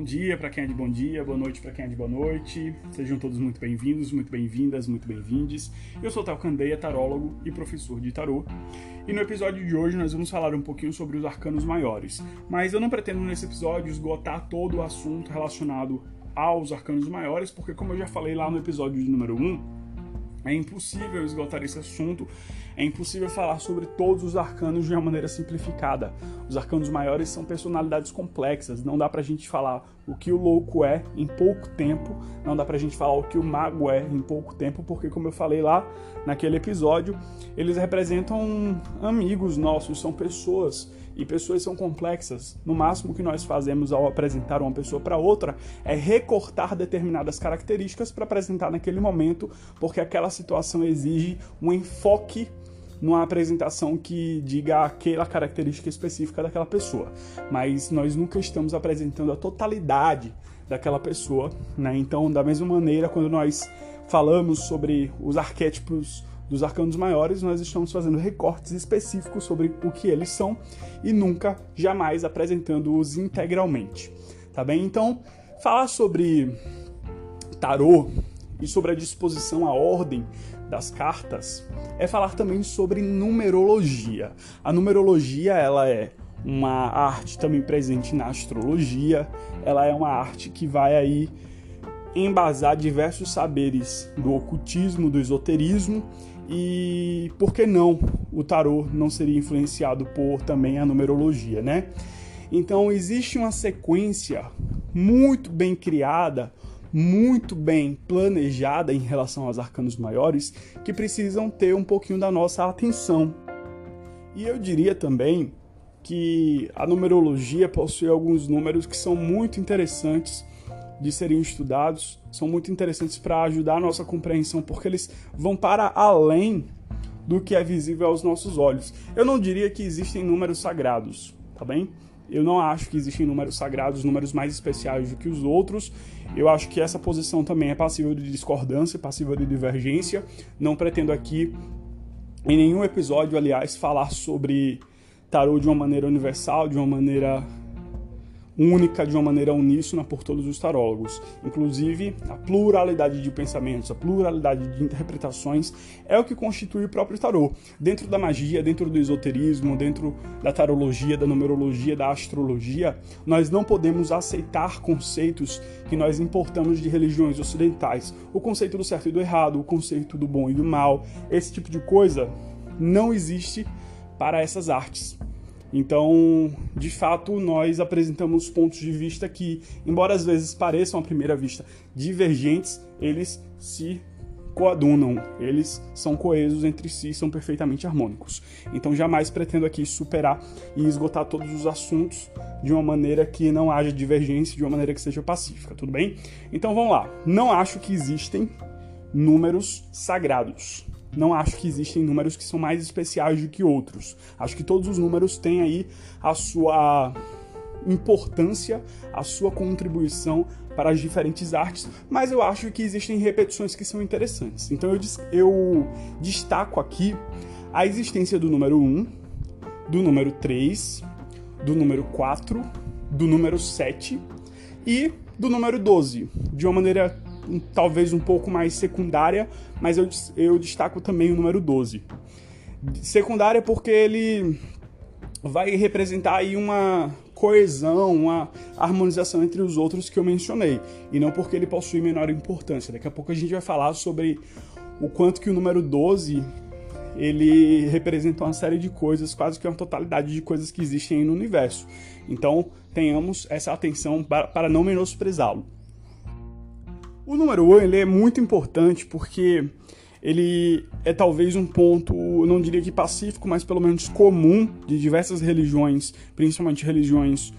Bom dia para quem é de bom dia, boa noite para quem é de boa noite. Sejam todos muito bem-vindos, muito bem-vindas, muito bem-vindes. Eu sou Tal Candeia, tarólogo e professor de tarô. E no episódio de hoje nós vamos falar um pouquinho sobre os arcanos maiores. Mas eu não pretendo nesse episódio esgotar todo o assunto relacionado aos arcanos maiores, porque como eu já falei lá no episódio de número 1, é impossível esgotar esse assunto, é impossível falar sobre todos os arcanos de uma maneira simplificada. Os arcanos maiores são personalidades complexas, não dá pra gente falar o que o louco é em pouco tempo, não dá pra gente falar o que o mago é em pouco tempo, porque, como eu falei lá naquele episódio, eles representam amigos nossos, são pessoas e pessoas são complexas. No máximo que nós fazemos ao apresentar uma pessoa para outra é recortar determinadas características para apresentar naquele momento, porque aquela situação exige um enfoque numa apresentação que diga aquela característica específica daquela pessoa. Mas nós nunca estamos apresentando a totalidade daquela pessoa, né? Então, da mesma maneira, quando nós falamos sobre os arquétipos dos arcanos maiores, nós estamos fazendo recortes específicos sobre o que eles são e nunca, jamais apresentando-os integralmente. Tá bem? Então, falar sobre tarô e sobre a disposição, a ordem das cartas é falar também sobre numerologia. A numerologia, ela é uma arte também presente na astrologia, ela é uma arte que vai aí embasar diversos saberes do ocultismo, do esoterismo e por que não o tarô não seria influenciado por também a numerologia, né? Então existe uma sequência muito bem criada, muito bem planejada em relação aos arcanos maiores que precisam ter um pouquinho da nossa atenção. E eu diria também que a numerologia possui alguns números que são muito interessantes de serem estudados são muito interessantes para ajudar a nossa compreensão, porque eles vão para além do que é visível aos nossos olhos. Eu não diria que existem números sagrados, tá bem? Eu não acho que existem números sagrados, números mais especiais do que os outros. Eu acho que essa posição também é passível de discordância, passível de divergência. Não pretendo aqui, em nenhum episódio, aliás, falar sobre tarô de uma maneira universal, de uma maneira única de uma maneira uníssona por todos os tarólogos. Inclusive, a pluralidade de pensamentos, a pluralidade de interpretações é o que constitui o próprio tarô. Dentro da magia, dentro do esoterismo, dentro da tarologia, da numerologia, da astrologia, nós não podemos aceitar conceitos que nós importamos de religiões ocidentais. O conceito do certo e do errado, o conceito do bom e do mal, esse tipo de coisa não existe para essas artes. Então, de fato, nós apresentamos pontos de vista que, embora às vezes pareçam à primeira vista divergentes, eles se coadunam, eles são coesos entre si, são perfeitamente harmônicos. Então, jamais pretendo aqui superar e esgotar todos os assuntos de uma maneira que não haja divergência, de uma maneira que seja pacífica, tudo bem? Então, vamos lá. Não acho que existem números sagrados não acho que existem números que são mais especiais do que outros. Acho que todos os números têm aí a sua importância, a sua contribuição para as diferentes artes, mas eu acho que existem repetições que são interessantes. Então eu, eu destaco aqui a existência do número 1, do número 3, do número 4, do número 7 e do número 12, de uma maneira talvez um pouco mais secundária, mas eu, eu destaco também o número 12. Secundária porque ele vai representar aí uma coesão, uma harmonização entre os outros que eu mencionei, e não porque ele possui menor importância. Daqui a pouco a gente vai falar sobre o quanto que o número 12 ele representa uma série de coisas, quase que uma totalidade de coisas que existem no universo. Então, tenhamos essa atenção para não menosprezá-lo. O número 1 ele é muito importante porque ele é talvez um ponto, não diria que pacífico, mas pelo menos comum de diversas religiões, principalmente religiões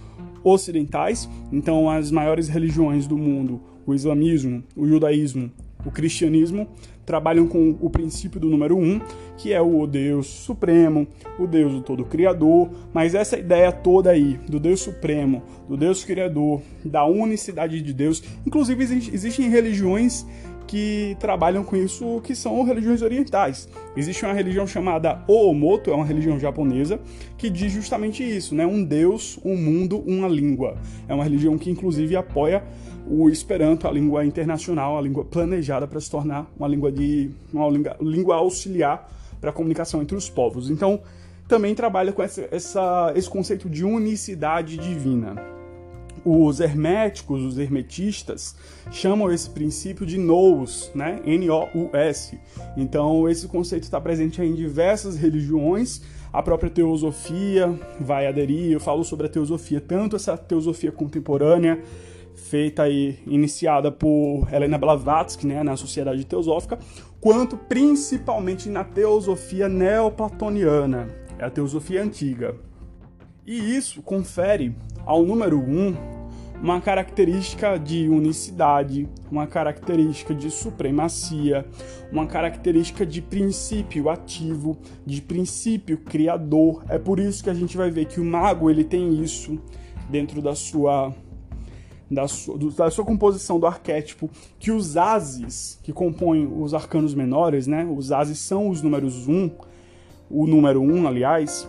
ocidentais. Então, as maiores religiões do mundo, o islamismo, o judaísmo, o cristianismo, trabalham com o princípio do número um, que é o Deus Supremo, o Deus do Todo Criador, mas essa ideia toda aí do Deus Supremo, do Deus Criador, da unicidade de Deus, inclusive existem religiões que trabalham com isso, que são religiões orientais. Existe uma religião chamada Oomoto, é uma religião japonesa, que diz justamente isso, né? Um Deus, um mundo, uma língua. É uma religião que inclusive apoia o Esperanto, a língua internacional, a língua planejada para se tornar uma língua de uma língua, língua auxiliar para a comunicação entre os povos. Então, também trabalha com essa, essa, esse conceito de unicidade divina. Os herméticos, os hermetistas, chamam esse princípio de nous, né? N-O-U-S. Então, esse conceito está presente em diversas religiões. A própria teosofia vai aderir. Eu falo sobre a teosofia, tanto essa teosofia contemporânea, feita e iniciada por Helena Blavatsky, né, na Sociedade Teosófica, quanto principalmente na teosofia neoplatoniana, é a teosofia antiga. E isso confere ao número 1 um, uma característica de unicidade, uma característica de supremacia, uma característica de princípio ativo, de princípio criador. É por isso que a gente vai ver que o mago ele tem isso dentro da sua da sua, da sua composição do arquétipo, que os ases que compõem os arcanos menores, né? Os ases são os números 1, o número 1, aliás,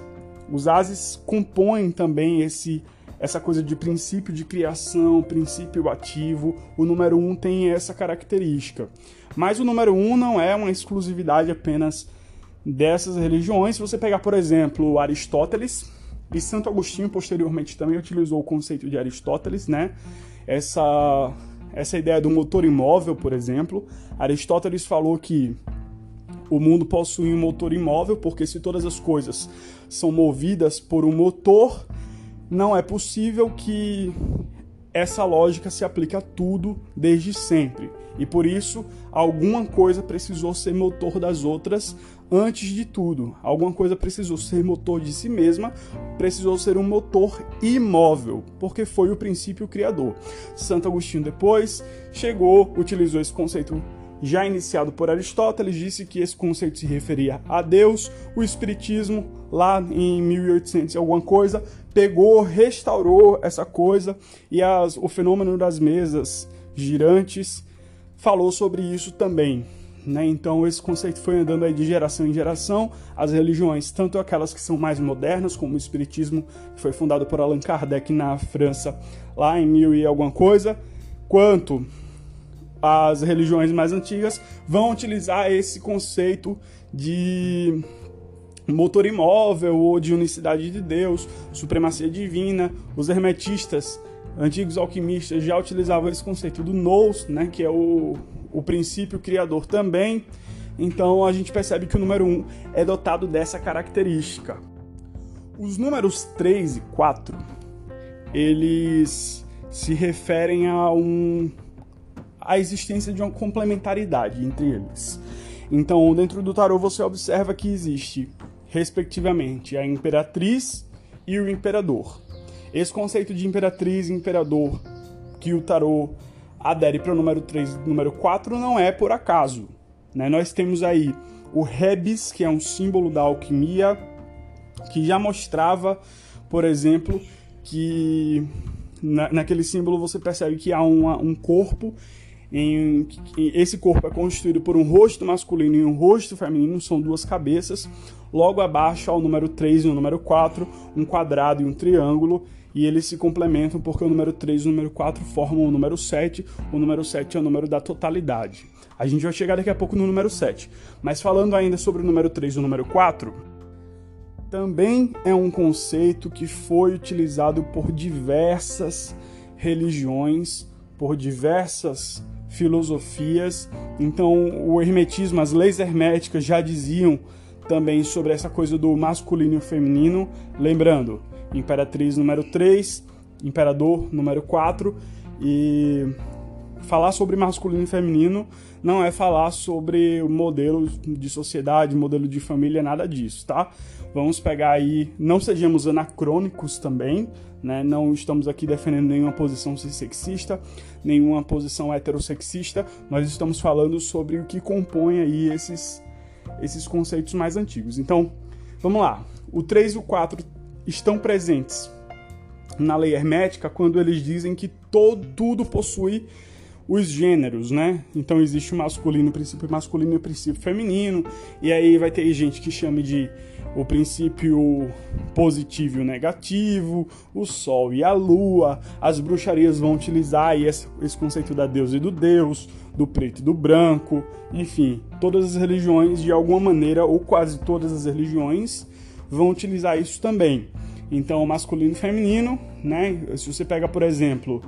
os ases compõem também esse essa coisa de princípio de criação, princípio ativo. O número 1 tem essa característica. Mas o número 1 não é uma exclusividade apenas dessas religiões. Se você pegar, por exemplo, Aristóteles, e Santo Agostinho posteriormente também utilizou o conceito de Aristóteles, né? Essa, essa ideia do motor imóvel, por exemplo. Aristóteles falou que o mundo possui um motor imóvel, porque se todas as coisas são movidas por um motor, não é possível que essa lógica se aplique a tudo desde sempre. E por isso, alguma coisa precisou ser motor das outras antes de tudo. Alguma coisa precisou ser motor de si mesma, precisou ser um motor imóvel, porque foi o princípio criador. Santo Agostinho depois chegou, utilizou esse conceito já iniciado por Aristóteles, disse que esse conceito se referia a Deus. O Espiritismo, lá em 1800 e alguma coisa, pegou, restaurou essa coisa e as, o fenômeno das mesas girantes falou sobre isso também. Né? Então esse conceito foi andando aí de geração em geração. As religiões, tanto aquelas que são mais modernas, como o Espiritismo, que foi fundado por Allan Kardec na França lá em mil e alguma coisa, quanto as religiões mais antigas, vão utilizar esse conceito de motor imóvel ou de unicidade de Deus, supremacia divina. Os hermetistas, antigos alquimistas, já utilizavam esse conceito do nous, né, que é o o princípio criador também. Então a gente percebe que o número 1 é dotado dessa característica. Os números 3 e 4, eles se referem a um a existência de uma complementaridade entre eles. Então, dentro do tarô você observa que existe, respectivamente, a imperatriz e o imperador. Esse conceito de imperatriz e imperador que o tarô adere para o número 3 e número 4 não é por acaso. Né? Nós temos aí o Rebis, que é um símbolo da alquimia, que já mostrava, por exemplo, que na, naquele símbolo você percebe que há uma, um corpo em, esse corpo é constituído por um rosto masculino e um rosto feminino, são duas cabeças. Logo abaixo, ao número 3 e o número 4, um quadrado e um triângulo e eles se complementam porque o número 3 e o número 4 formam o número 7, o número 7 é o número da totalidade. A gente vai chegar daqui a pouco no número 7, mas falando ainda sobre o número 3 e o número 4, também é um conceito que foi utilizado por diversas religiões, por diversas filosofias. Então, o hermetismo, as leis herméticas já diziam também sobre essa coisa do masculino e feminino, lembrando, Imperatriz número 3, Imperador número 4 e falar sobre masculino e feminino não é falar sobre o modelo de sociedade, modelo de família, nada disso, tá? Vamos pegar aí, não sejamos anacrônicos também, né? Não estamos aqui defendendo nenhuma posição sexista, nenhuma posição heterossexista. Nós estamos falando sobre o que compõe aí esses esses conceitos mais antigos. Então, vamos lá. O 3 e o 4 estão presentes na lei hermética quando eles dizem que todo, tudo possui os gêneros, né? Então existe o masculino, o princípio masculino e o princípio feminino, e aí vai ter gente que chama de o princípio positivo e o negativo, o sol e a lua, as bruxarias vão utilizar esse, esse conceito da deusa e do deus, do preto e do branco, enfim, todas as religiões de alguma maneira, ou quase todas as religiões, vão utilizar isso também. Então, masculino e feminino, né? Se você pega, por exemplo,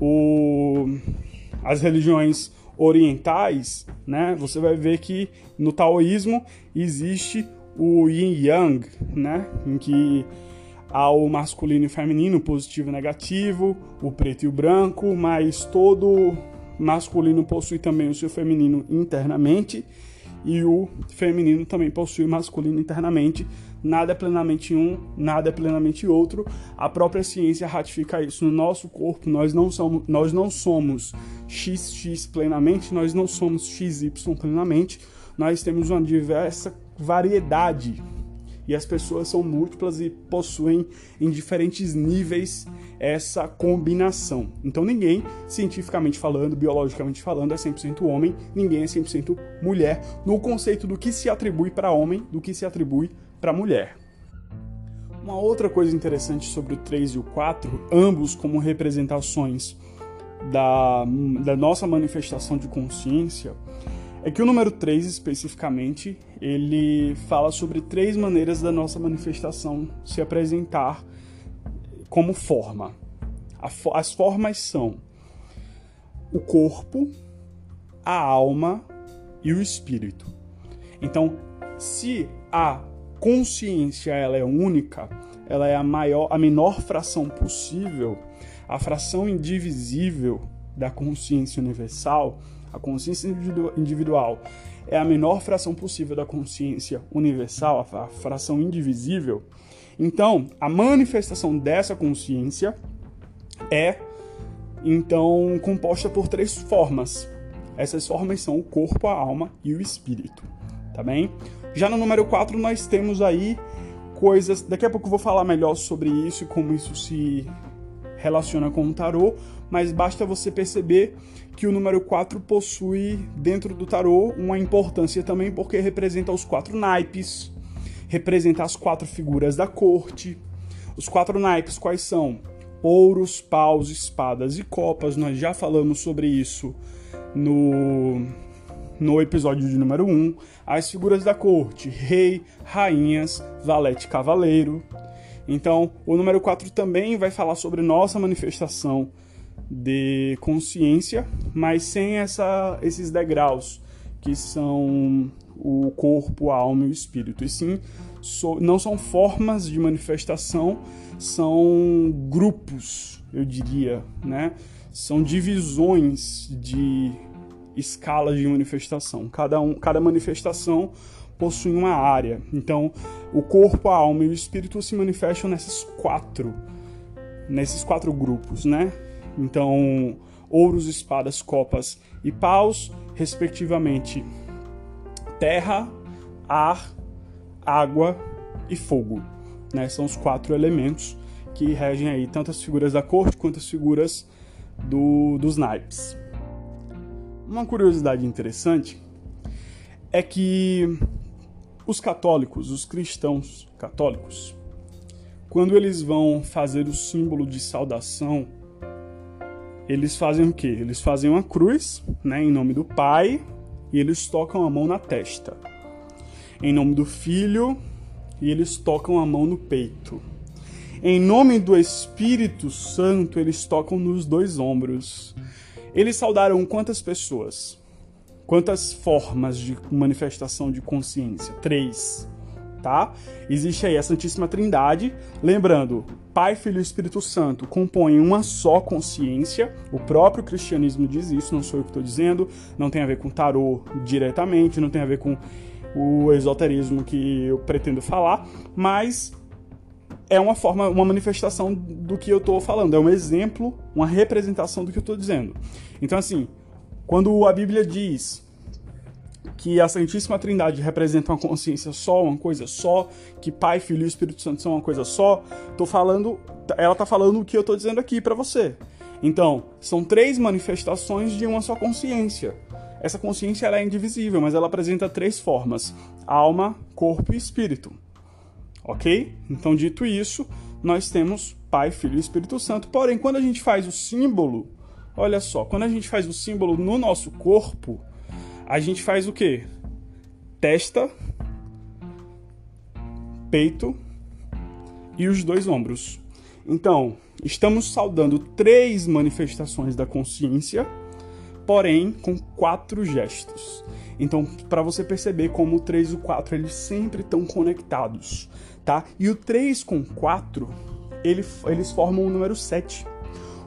o, as religiões orientais, né? Você vai ver que no taoísmo existe o yin yang, né? Em que há o masculino e feminino, positivo e negativo, o preto e o branco, mas todo masculino possui também o seu feminino internamente e o feminino também possui o masculino internamente. Nada é plenamente um, nada é plenamente outro. A própria ciência ratifica isso no nosso corpo. Nós não somos, nós não somos XX plenamente, nós não somos XY plenamente. Nós temos uma diversa variedade e as pessoas são múltiplas e possuem em diferentes níveis essa combinação. Então ninguém, cientificamente falando, biologicamente falando, é 100% homem, ninguém é 100% mulher, no conceito do que se atribui para homem, do que se atribui para mulher. Uma outra coisa interessante sobre o 3 e o 4, ambos como representações da, da nossa manifestação de consciência, é que o número 3 especificamente, ele fala sobre três maneiras da nossa manifestação se apresentar como forma. As formas são o corpo, a alma e o espírito. Então, se a consciência ela é única, ela é a maior, a menor fração possível, a fração indivisível da consciência universal, a consciência individual é a menor fração possível da consciência universal, a fração indivisível. Então, a manifestação dessa consciência é então composta por três formas. Essas formas são o corpo, a alma e o espírito, tá bem? Já no número 4 nós temos aí coisas, daqui a pouco eu vou falar melhor sobre isso e como isso se relaciona com o tarô, mas basta você perceber que o número 4 possui dentro do tarô uma importância também porque representa os quatro naipes, representa as quatro figuras da corte. Os quatro naipes quais são? Ouros, paus, espadas e copas. Nós já falamos sobre isso no no episódio de número 1, as figuras da corte, rei, rainhas, valete, cavaleiro. Então, o número 4 também vai falar sobre nossa manifestação de consciência, mas sem essa, esses degraus que são o corpo, a alma e o espírito. E sim, so, não são formas de manifestação, são grupos, eu diria, né? São divisões de escalas de manifestação. Cada, um, cada manifestação possui uma área. Então, o corpo, a alma e o espírito se manifestam nessas quatro, nesses quatro grupos, né? Então, ouros, espadas, copas e paus, respectivamente terra, ar, água e fogo. Né? São os quatro elementos que regem aí tanto as figuras da corte quanto as figuras do, dos naipes. Uma curiosidade interessante é que os católicos, os cristãos católicos, quando eles vão fazer o símbolo de saudação, eles fazem o quê? Eles fazem uma cruz, né, em nome do Pai, e eles tocam a mão na testa. Em nome do Filho, e eles tocam a mão no peito. Em nome do Espírito Santo, eles tocam nos dois ombros. Eles saudaram quantas pessoas? Quantas formas de manifestação de consciência? Três tá? Existe aí a Santíssima Trindade, lembrando, Pai, Filho e Espírito Santo compõem uma só consciência. O próprio cristianismo diz isso, não sou eu que estou dizendo, não tem a ver com tarô diretamente, não tem a ver com o esoterismo que eu pretendo falar, mas é uma forma, uma manifestação do que eu estou falando, é um exemplo, uma representação do que eu estou dizendo. Então, assim, quando a Bíblia diz que a Santíssima Trindade representa uma consciência só, uma coisa só, que Pai, Filho e Espírito Santo são uma coisa só, tô falando, ela tá falando o que eu tô dizendo aqui para você. Então, são três manifestações de uma só consciência. Essa consciência é indivisível, mas ela apresenta três formas: alma, corpo e espírito. Ok? Então, dito isso, nós temos Pai, Filho e Espírito Santo. Porém, quando a gente faz o símbolo, olha só, quando a gente faz o símbolo no nosso corpo, a gente faz o quê? Testa, peito e os dois ombros. Então, estamos saudando três manifestações da consciência, porém com quatro gestos. Então, para você perceber como o 3 e o 4 eles sempre estão conectados, tá? E o 3 com 4, ele, eles formam o número 7.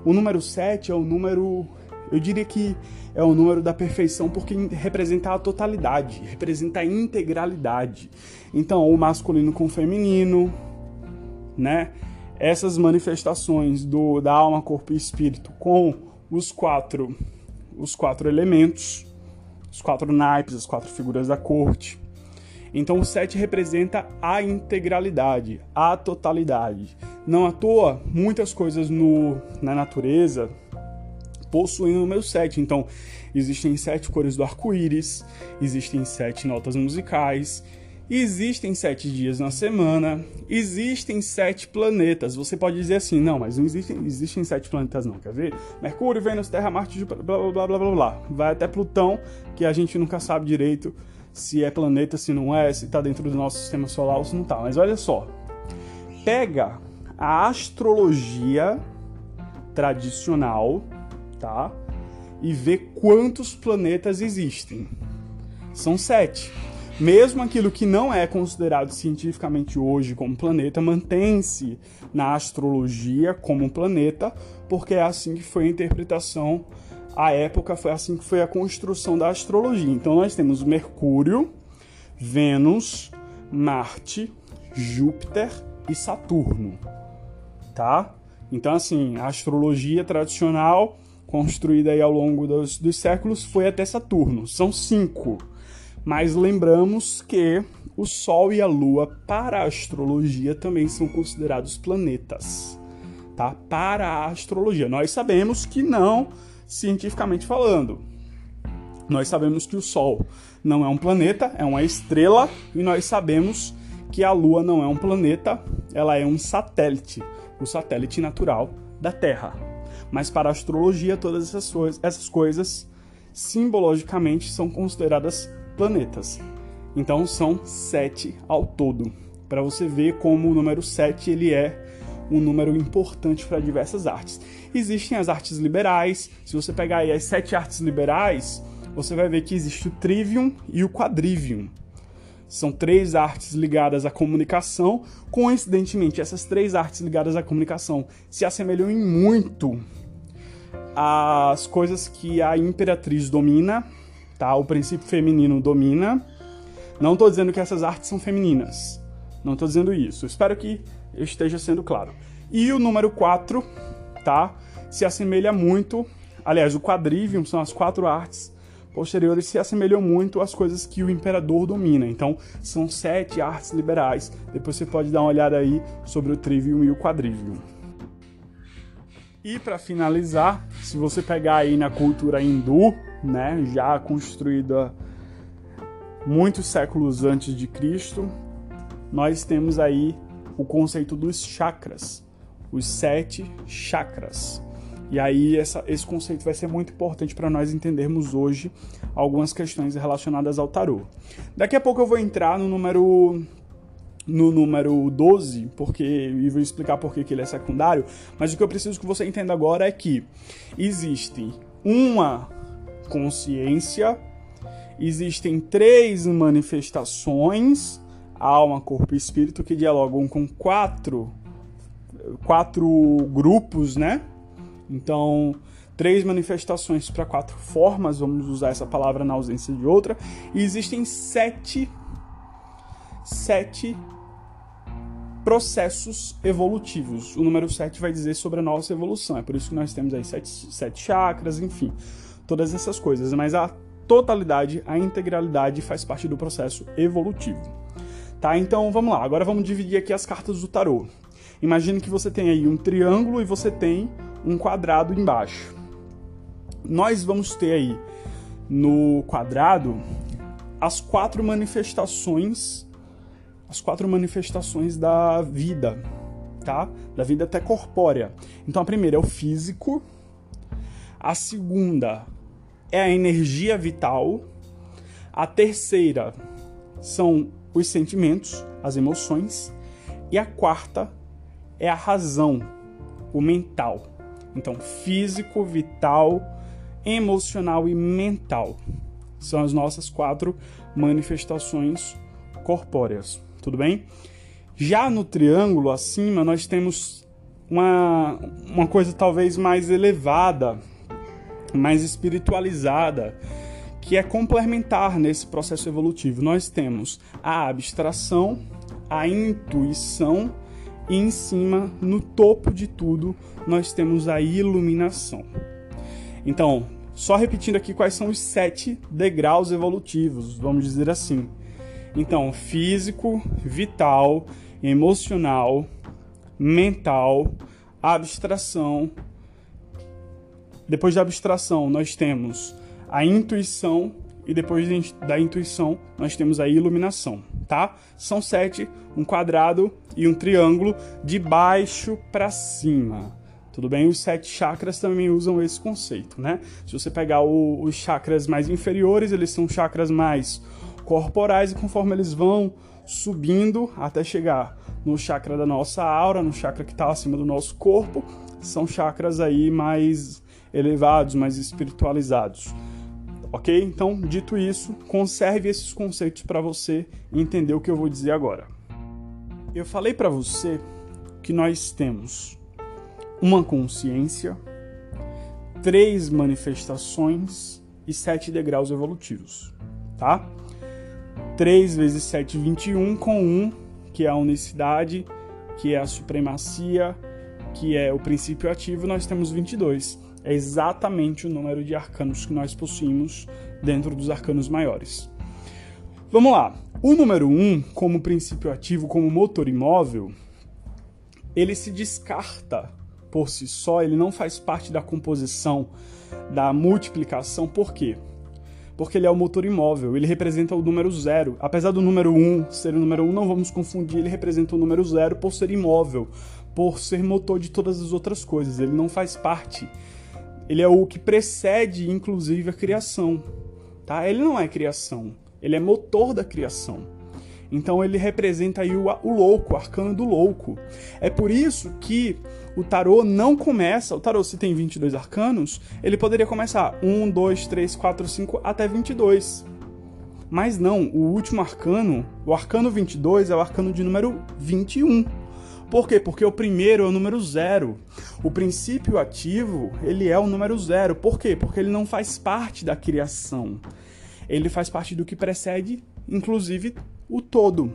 O número 7 é o número, eu diria que é o número da perfeição porque representa a totalidade, representa a integralidade. Então, o masculino com o feminino, né? Essas manifestações do, da alma, corpo e espírito com os quatro, os quatro elementos, os quatro naipes, as quatro figuras da corte. Então o sete representa a integralidade, a totalidade. Não à toa, muitas coisas no, na natureza possuem o número 7. Então, existem sete cores do arco-íris, existem sete notas musicais, Existem sete dias na semana, existem sete planetas. Você pode dizer assim, não, mas não existem, existem sete planetas não, quer ver? Mercúrio, Vênus, Terra, Marte, blá, blá, blá, blá, blá, blá. Vai até Plutão, que a gente nunca sabe direito se é planeta, se não é, se está dentro do nosso sistema solar ou se não está. Mas olha só, pega a astrologia tradicional, tá? E vê quantos planetas existem. São sete. Mesmo aquilo que não é considerado cientificamente hoje como planeta mantém-se na astrologia como planeta, porque é assim que foi a interpretação à época, foi assim que foi a construção da astrologia. Então nós temos Mercúrio, Vênus, Marte, Júpiter e Saturno, tá? Então assim, a astrologia tradicional construída aí ao longo dos, dos séculos foi até Saturno. São cinco mas lembramos que o Sol e a Lua, para a astrologia, também são considerados planetas. Tá? Para a astrologia. Nós sabemos que não, cientificamente falando. Nós sabemos que o Sol não é um planeta, é uma estrela, e nós sabemos que a Lua não é um planeta, ela é um satélite, o satélite natural da Terra. Mas para a astrologia, todas essas, essas coisas simbologicamente são consideradas planetas. Então são sete ao todo. Para você ver como o número 7 ele é um número importante para diversas artes. Existem as artes liberais. Se você pegar aí as sete artes liberais, você vai ver que existe o trivium e o quadrivium. São três artes ligadas à comunicação. Coincidentemente, essas três artes ligadas à comunicação se assemelham em muito às coisas que a imperatriz domina tá? O princípio feminino domina. Não estou dizendo que essas artes são femininas. Não estou dizendo isso. Espero que eu esteja sendo claro. E o número 4, tá? Se assemelha muito. Aliás, o quadrivium são as quatro artes posteriores se assemelham muito às coisas que o imperador domina. Então, são sete artes liberais. Depois você pode dar uma olhada aí sobre o trivium e o quadrivium. E para finalizar, se você pegar aí na cultura hindu, né, já construída muitos séculos antes de Cristo, nós temos aí o conceito dos chakras, os sete chakras. E aí essa, esse conceito vai ser muito importante para nós entendermos hoje algumas questões relacionadas ao tarô. Daqui a pouco eu vou entrar no número no número 12, porque e vou explicar por que ele é secundário, mas o que eu preciso que você entenda agora é que existe uma consciência, existem três manifestações, alma, corpo e espírito, que dialogam com quatro, quatro grupos, né? Então, três manifestações para quatro formas, vamos usar essa palavra na ausência de outra, e existem sete, sete processos evolutivos. O número 7 vai dizer sobre a nossa evolução. É por isso que nós temos aí sete, sete chakras, enfim todas essas coisas, mas a totalidade, a integralidade faz parte do processo evolutivo. Tá? Então vamos lá, agora vamos dividir aqui as cartas do tarô. Imagine que você tem aí um triângulo e você tem um quadrado embaixo. Nós vamos ter aí no quadrado as quatro manifestações, as quatro manifestações da vida, tá? Da vida até corpórea. Então a primeira é o físico, a segunda é a energia vital, a terceira são os sentimentos, as emoções, e a quarta é a razão, o mental. Então, físico, vital, emocional e mental são as nossas quatro manifestações corpóreas. Tudo bem? Já no triângulo acima, nós temos uma, uma coisa talvez mais elevada, mais espiritualizada, que é complementar nesse processo evolutivo. Nós temos a abstração, a intuição e em cima, no topo de tudo, nós temos a iluminação. Então, só repetindo aqui quais são os sete degraus evolutivos, vamos dizer assim. Então, físico, vital, emocional, mental, abstração. Depois da abstração, nós temos a intuição e depois da intuição nós temos a iluminação, tá? São sete, um quadrado e um triângulo de baixo para cima. Tudo bem? Os sete chakras também usam esse conceito, né? Se você pegar o, os chakras mais inferiores, eles são chakras mais corporais e conforme eles vão subindo até chegar no chakra da nossa aura, no chakra que está acima do nosso corpo, são chakras aí mais elevados, mais espiritualizados. Ok? Então, dito isso, conserve esses conceitos para você entender o que eu vou dizer agora. Eu falei para você que nós temos uma consciência, três manifestações e sete degraus evolutivos, tá? 3 vezes 7, 21, com 1, que é a unicidade, que é a supremacia, que é o princípio ativo, nós temos 22 é exatamente o número de arcanos que nós possuímos dentro dos arcanos maiores. Vamos lá. O número 1, como princípio ativo, como motor imóvel, ele se descarta por si só, ele não faz parte da composição, da multiplicação. Por quê? Porque ele é o motor imóvel, ele representa o número zero. Apesar do número 1 ser o número 1, não vamos confundir, ele representa o número zero por ser imóvel, por ser motor de todas as outras coisas. Ele não faz parte ele é o que precede, inclusive, a criação. Tá? Ele não é criação, ele é motor da criação. Então ele representa aí o, o louco, o arcano do louco. É por isso que o tarô não começa. O tarô, se tem 22 arcanos, ele poderia começar 1, 2, 3, 4, 5 até 22. Mas não, o último arcano, o arcano 22 é o arcano de número 21. Por quê? Porque o primeiro é o número zero. O princípio ativo, ele é o número zero. Por quê? Porque ele não faz parte da criação. Ele faz parte do que precede, inclusive, o todo.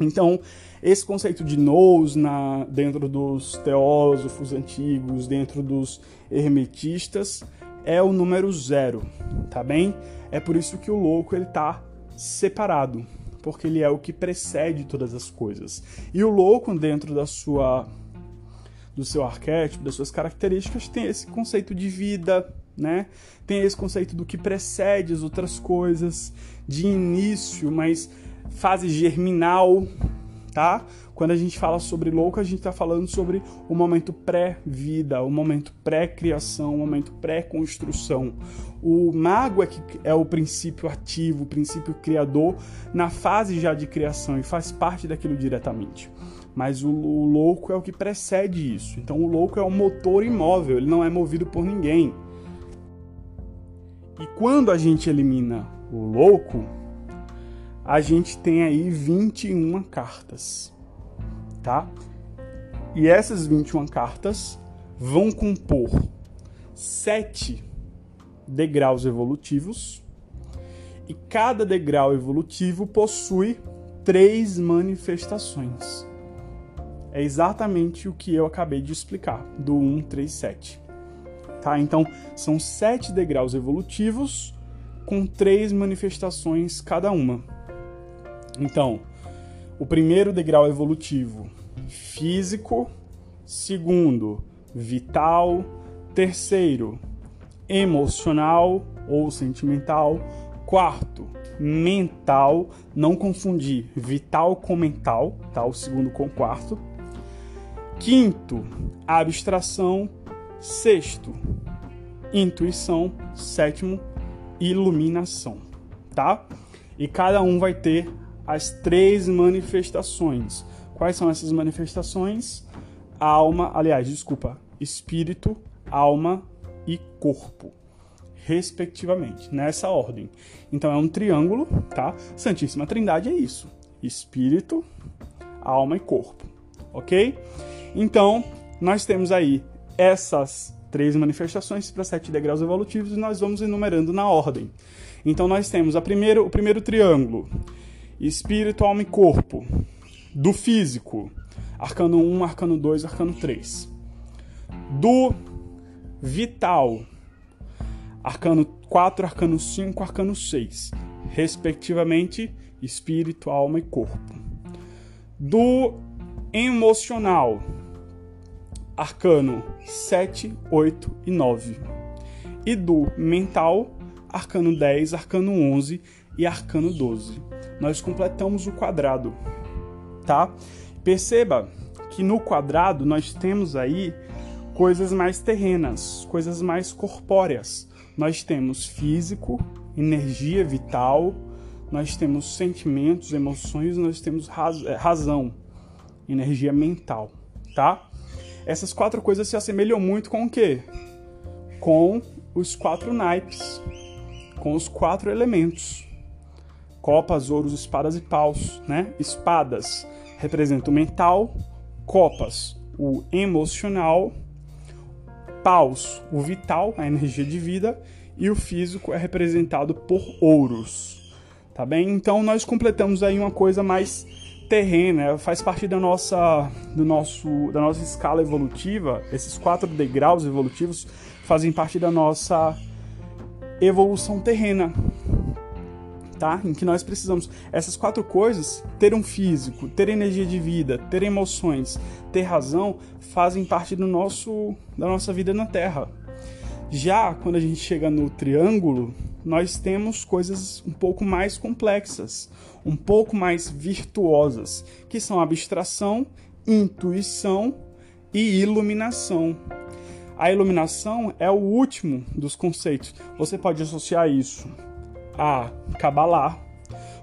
Então, esse conceito de nous na, dentro dos teósofos antigos, dentro dos hermetistas, é o número zero, tá bem? É por isso que o louco ele tá separado porque ele é o que precede todas as coisas. E o louco, dentro da sua do seu arquétipo, das suas características, tem esse conceito de vida, né? Tem esse conceito do que precede as outras coisas, de início, mas fase germinal, tá? Quando a gente fala sobre louco, a gente está falando sobre o momento pré-vida, o momento pré-criação, o momento pré-construção. O mago é que é o princípio ativo, o princípio criador na fase já de criação e faz parte daquilo diretamente. Mas o, o louco é o que precede isso. Então o louco é um motor imóvel, ele não é movido por ninguém. E quando a gente elimina o louco, a gente tem aí 21 cartas, tá? E essas 21 cartas vão compor sete degraus evolutivos e cada degrau evolutivo possui três manifestações. É exatamente o que eu acabei de explicar do 137. Tá? Então, são sete degraus evolutivos com três manifestações cada uma. Então, o primeiro degrau evolutivo, físico, segundo, vital. Terceiro, emocional ou sentimental. Quarto, mental. Não confundir vital com mental, tá? O segundo com o quarto. Quinto, abstração. Sexto, intuição. Sétimo, iluminação, tá? E cada um vai ter as três manifestações. Quais são essas manifestações? Alma, aliás, desculpa, espírito, alma e corpo, respectivamente, nessa ordem. Então é um triângulo, tá? Santíssima Trindade é isso: espírito, alma e corpo, ok? Então nós temos aí essas três manifestações para sete degraus evolutivos e nós vamos enumerando na ordem. Então nós temos a primeiro, o primeiro triângulo, espírito, alma e corpo, do físico, arcano 1, arcano 2, arcano 3. Do vital, arcano 4, arcano 5, arcano 6, respectivamente, espírito, alma e corpo. Do emocional, arcano 7, 8 e 9. E do mental, arcano 10, arcano 11 e arcano 12. Nós completamos o quadrado, tá? Perceba que no quadrado nós temos aí coisas mais terrenas, coisas mais corpóreas. Nós temos físico, energia vital, nós temos sentimentos, emoções, nós temos raz razão, energia mental, tá? Essas quatro coisas se assemelham muito com o quê? Com os quatro naipes, com os quatro elementos. Copas, ouros, espadas e paus, né? Espadas representam o mental, copas, o emocional, paus, o vital, a energia de vida, e o físico é representado por ouros. Tá bem? Então nós completamos aí uma coisa mais terrena, faz parte da nossa, do nosso, da nossa escala evolutiva. Esses quatro degraus evolutivos fazem parte da nossa evolução terrena, tá? Em que nós precisamos essas quatro coisas, ter um físico, ter energia de vida, ter emoções, ter razão, fazem parte do nosso da nossa vida na Terra. Já quando a gente chega no triângulo, nós temos coisas um pouco mais complexas, um pouco mais virtuosas, que são abstração, intuição e iluminação. A iluminação é o último dos conceitos. Você pode associar isso a Kabbalah,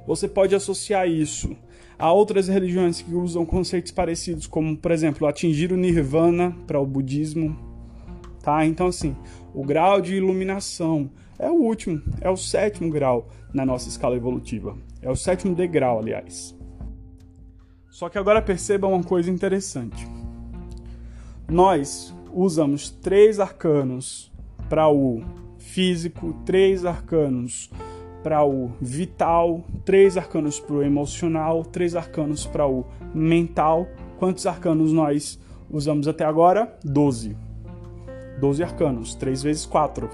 você pode associar isso a outras religiões que usam conceitos parecidos, como, por exemplo, atingir o nirvana para o budismo, tá? Então, assim, o grau de iluminação é o último, é o sétimo grau na nossa escala evolutiva. É o sétimo degrau, aliás. Só que agora perceba uma coisa interessante. Nós usamos três arcanos para o físico, três arcanos para o vital, três arcanos para o emocional, três arcanos para o mental. Quantos arcanos nós usamos até agora? Doze. Doze arcanos, três vezes quatro.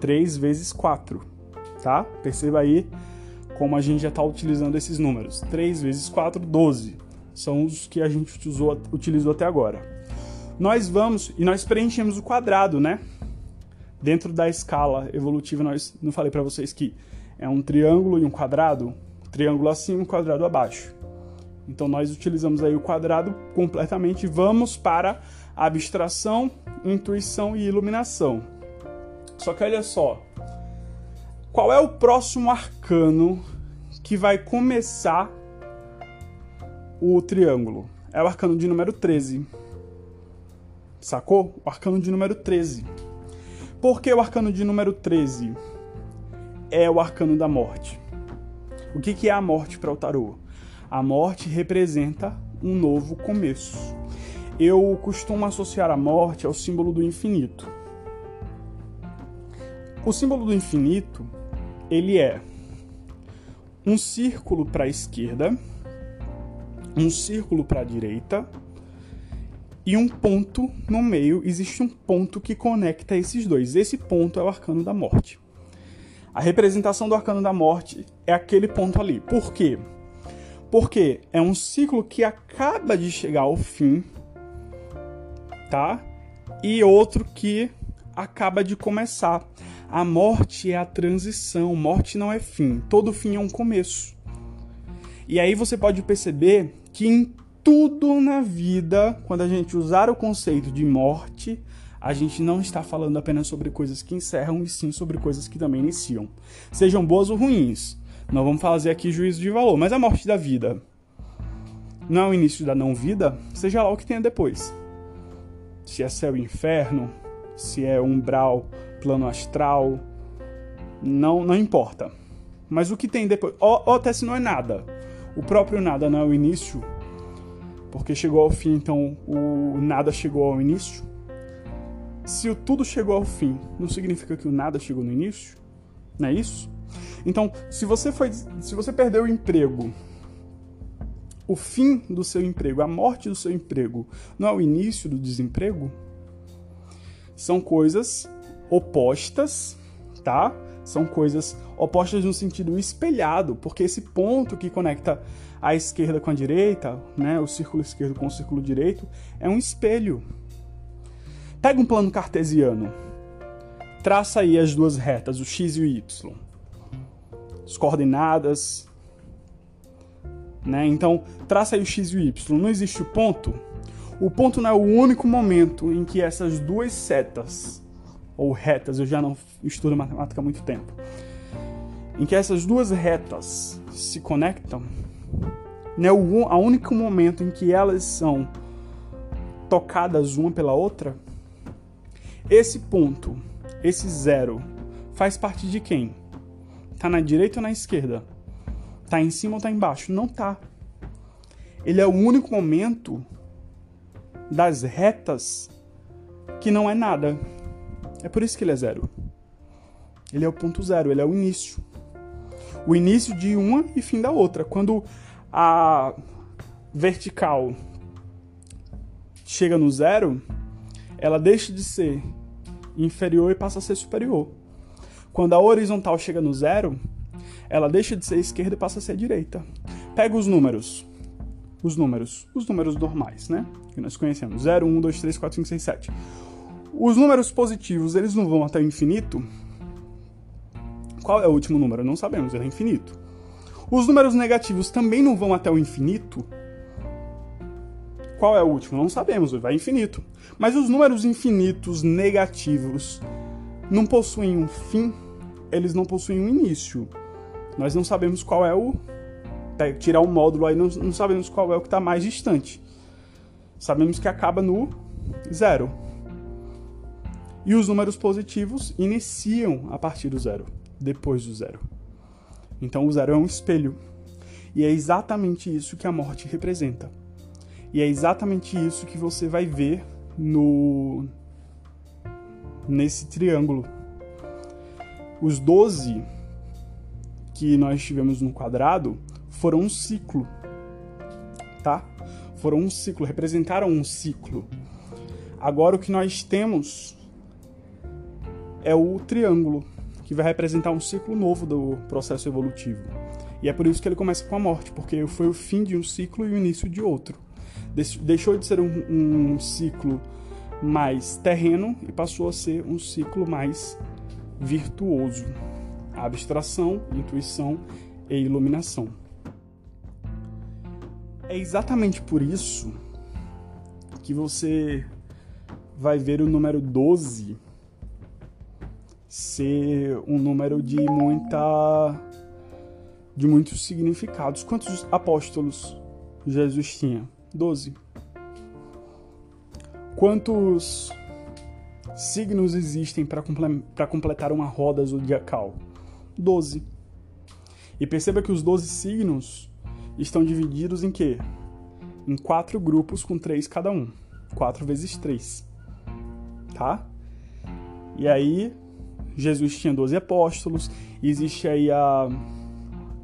Três vezes quatro, tá? Perceba aí como a gente já está utilizando esses números. 3 vezes 4, 12. São os que a gente usou, utilizou até agora. Nós vamos e nós preenchemos o quadrado, né? Dentro da escala evolutiva, nós não falei para vocês que é um triângulo e um quadrado, triângulo acima e um quadrado abaixo. Então nós utilizamos aí o quadrado completamente. Vamos para abstração, intuição e iluminação. Só que olha só, qual é o próximo arcano que vai começar o triângulo? É o arcano de número 13. Sacou? O arcano de número 13. Por que o arcano de número 13? É o arcano da morte. O que é a morte para o tarô? A morte representa um novo começo. Eu costumo associar a morte ao símbolo do infinito. O símbolo do infinito ele é um círculo para a esquerda, um círculo para a direita e um ponto no meio. Existe um ponto que conecta esses dois. Esse ponto é o arcano da morte. A representação do arcano da morte é aquele ponto ali. Por quê? Porque é um ciclo que acaba de chegar ao fim, tá? e outro que acaba de começar. A morte é a transição, morte não é fim, todo fim é um começo. E aí você pode perceber que em tudo na vida, quando a gente usar o conceito de morte, a gente não está falando apenas sobre coisas que encerram, e sim sobre coisas que também iniciam. Sejam boas ou ruins. Não vamos fazer aqui juízo de valor, mas a morte da vida não é o início da não-vida, seja lá o que tenha depois. Se é céu e inferno, se é umbral, plano astral, não, não importa. Mas o que tem depois, ou, ou até se não é nada, o próprio nada não é o início, porque chegou ao fim, então o nada chegou ao início. Se o tudo chegou ao fim, não significa que o nada chegou no início? Não é isso? Então, se você foi, se você perdeu o emprego, o fim do seu emprego, a morte do seu emprego, não é o início do desemprego? São coisas opostas, tá? São coisas opostas no sentido espelhado, porque esse ponto que conecta a esquerda com a direita, né, o círculo esquerdo com o círculo direito, é um espelho. Pega um plano cartesiano, traça aí as duas retas, o x e o y, as coordenadas, né? Então traça aí o x e o y. Não existe o ponto. O ponto não é o único momento em que essas duas setas ou retas, eu já não estudo matemática há muito tempo, em que essas duas retas se conectam, não é o a único momento em que elas são tocadas uma pela outra. Esse ponto, esse zero, faz parte de quem? Tá na direita ou na esquerda? Tá em cima ou tá embaixo? Não tá. Ele é o único momento das retas que não é nada. É por isso que ele é zero. Ele é o ponto zero, ele é o início. O início de uma e fim da outra. Quando a vertical chega no zero, ela deixa de ser inferior e passa a ser superior. Quando a horizontal chega no zero, ela deixa de ser esquerda e passa a ser direita. Pega os números. Os números. Os números normais, né? Que nós conhecemos. 0, 1, 2, 3, 4, 5, 6, 7. Os números positivos, eles não vão até o infinito? Qual é o último número? Não sabemos, ele é infinito. Os números negativos também não vão até o infinito? Qual é o último? Não sabemos, vai infinito. Mas os números infinitos negativos não possuem um fim, eles não possuem um início. Nós não sabemos qual é o. Tirar o um módulo aí, não, não sabemos qual é o que está mais distante. Sabemos que acaba no zero. E os números positivos iniciam a partir do zero, depois do zero. Então o zero é um espelho. E é exatamente isso que a morte representa. E é exatamente isso que você vai ver no nesse triângulo. Os 12 que nós tivemos no quadrado foram um ciclo, tá? Foram um ciclo, representaram um ciclo. Agora o que nós temos é o triângulo, que vai representar um ciclo novo do processo evolutivo. E é por isso que ele começa com a morte, porque foi o fim de um ciclo e o início de outro. Deixou de ser um, um ciclo mais terreno e passou a ser um ciclo mais virtuoso. Abstração, intuição e iluminação. É exatamente por isso que você vai ver o número 12 ser um número de muita de muitos significados. Quantos apóstolos Jesus tinha? Doze. Quantos signos existem para completar uma roda zodiacal? Doze. E perceba que os doze signos estão divididos em quê? Em quatro grupos com três cada um. Quatro vezes três. Tá? E aí, Jesus tinha 12 apóstolos, existe aí a,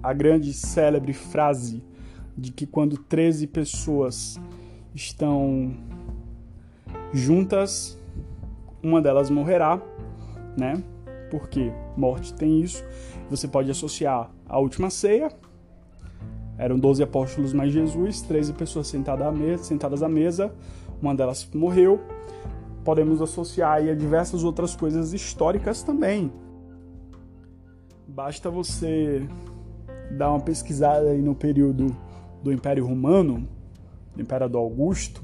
a grande célebre frase de que quando 13 pessoas estão juntas, uma delas morrerá, né? Porque morte tem isso. Você pode associar a última ceia. Eram 12 apóstolos mais Jesus, 13 pessoas sentadas à mesa, sentadas à mesa, uma delas morreu. podemos associar aí a diversas outras coisas históricas também. Basta você dar uma pesquisada aí no período do Império Romano, do Imperador Augusto,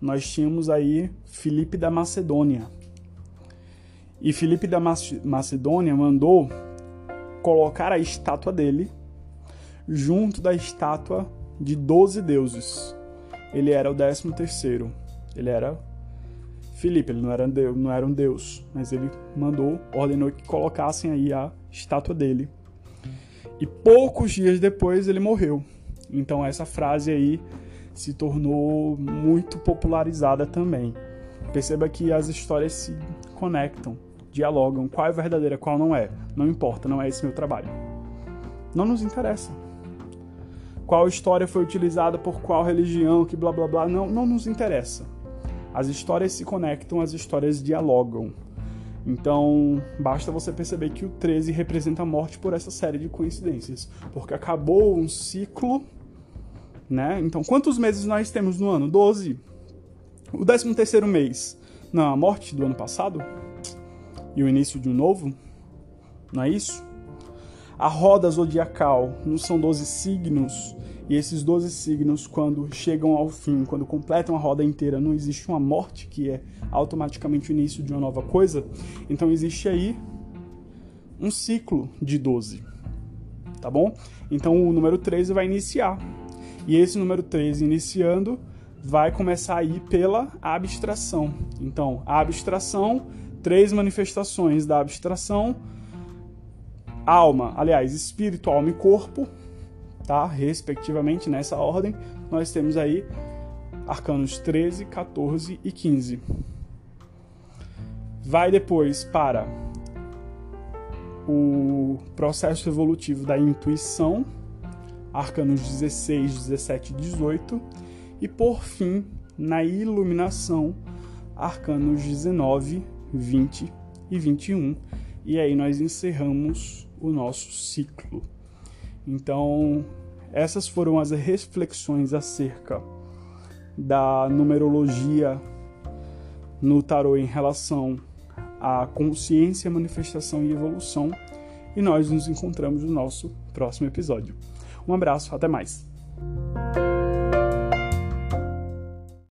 nós tínhamos aí Filipe da Macedônia. E Filipe da Macedônia mandou colocar a estátua dele junto da estátua de 12 deuses. Ele era o décimo terceiro. Ele era Filipe, ele não era, deus, não era um deus, mas ele mandou, ordenou que colocassem aí a estátua dele. E poucos dias depois ele morreu. Então essa frase aí se tornou muito popularizada também. Perceba que as histórias se conectam, dialogam, qual é verdadeira, qual não é. Não importa, não é esse meu trabalho. Não nos interessa. Qual história foi utilizada por qual religião, que blá blá blá, não, não nos interessa. As histórias se conectam, as histórias dialogam. Então, basta você perceber que o 13 representa a morte por essa série de coincidências, porque acabou um ciclo né? Então, quantos meses nós temos no ano? 12. O 13 terceiro mês, não, a morte do ano passado e o início de um novo, não é isso? A roda zodiacal não são 12 signos, e esses 12 signos, quando chegam ao fim, quando completam a roda inteira, não existe uma morte, que é automaticamente o início de uma nova coisa. Então existe aí um ciclo de 12. Tá bom? Então o número 13 vai iniciar e esse número 3 iniciando vai começar aí pela abstração. Então, a abstração, três manifestações da abstração: alma, aliás, espírito, alma e corpo, tá? Respectivamente nessa ordem, nós temos aí arcanos 13, 14 e 15. Vai depois para o processo evolutivo da intuição, arcanos 16, 17 e 18, e por fim, na iluminação, arcanos 19, 20 e 21. E aí nós encerramos o nosso ciclo. Então, essas foram as reflexões acerca da numerologia no tarô em relação à consciência, manifestação e evolução. E nós nos encontramos no nosso próximo episódio. Um abraço, até mais.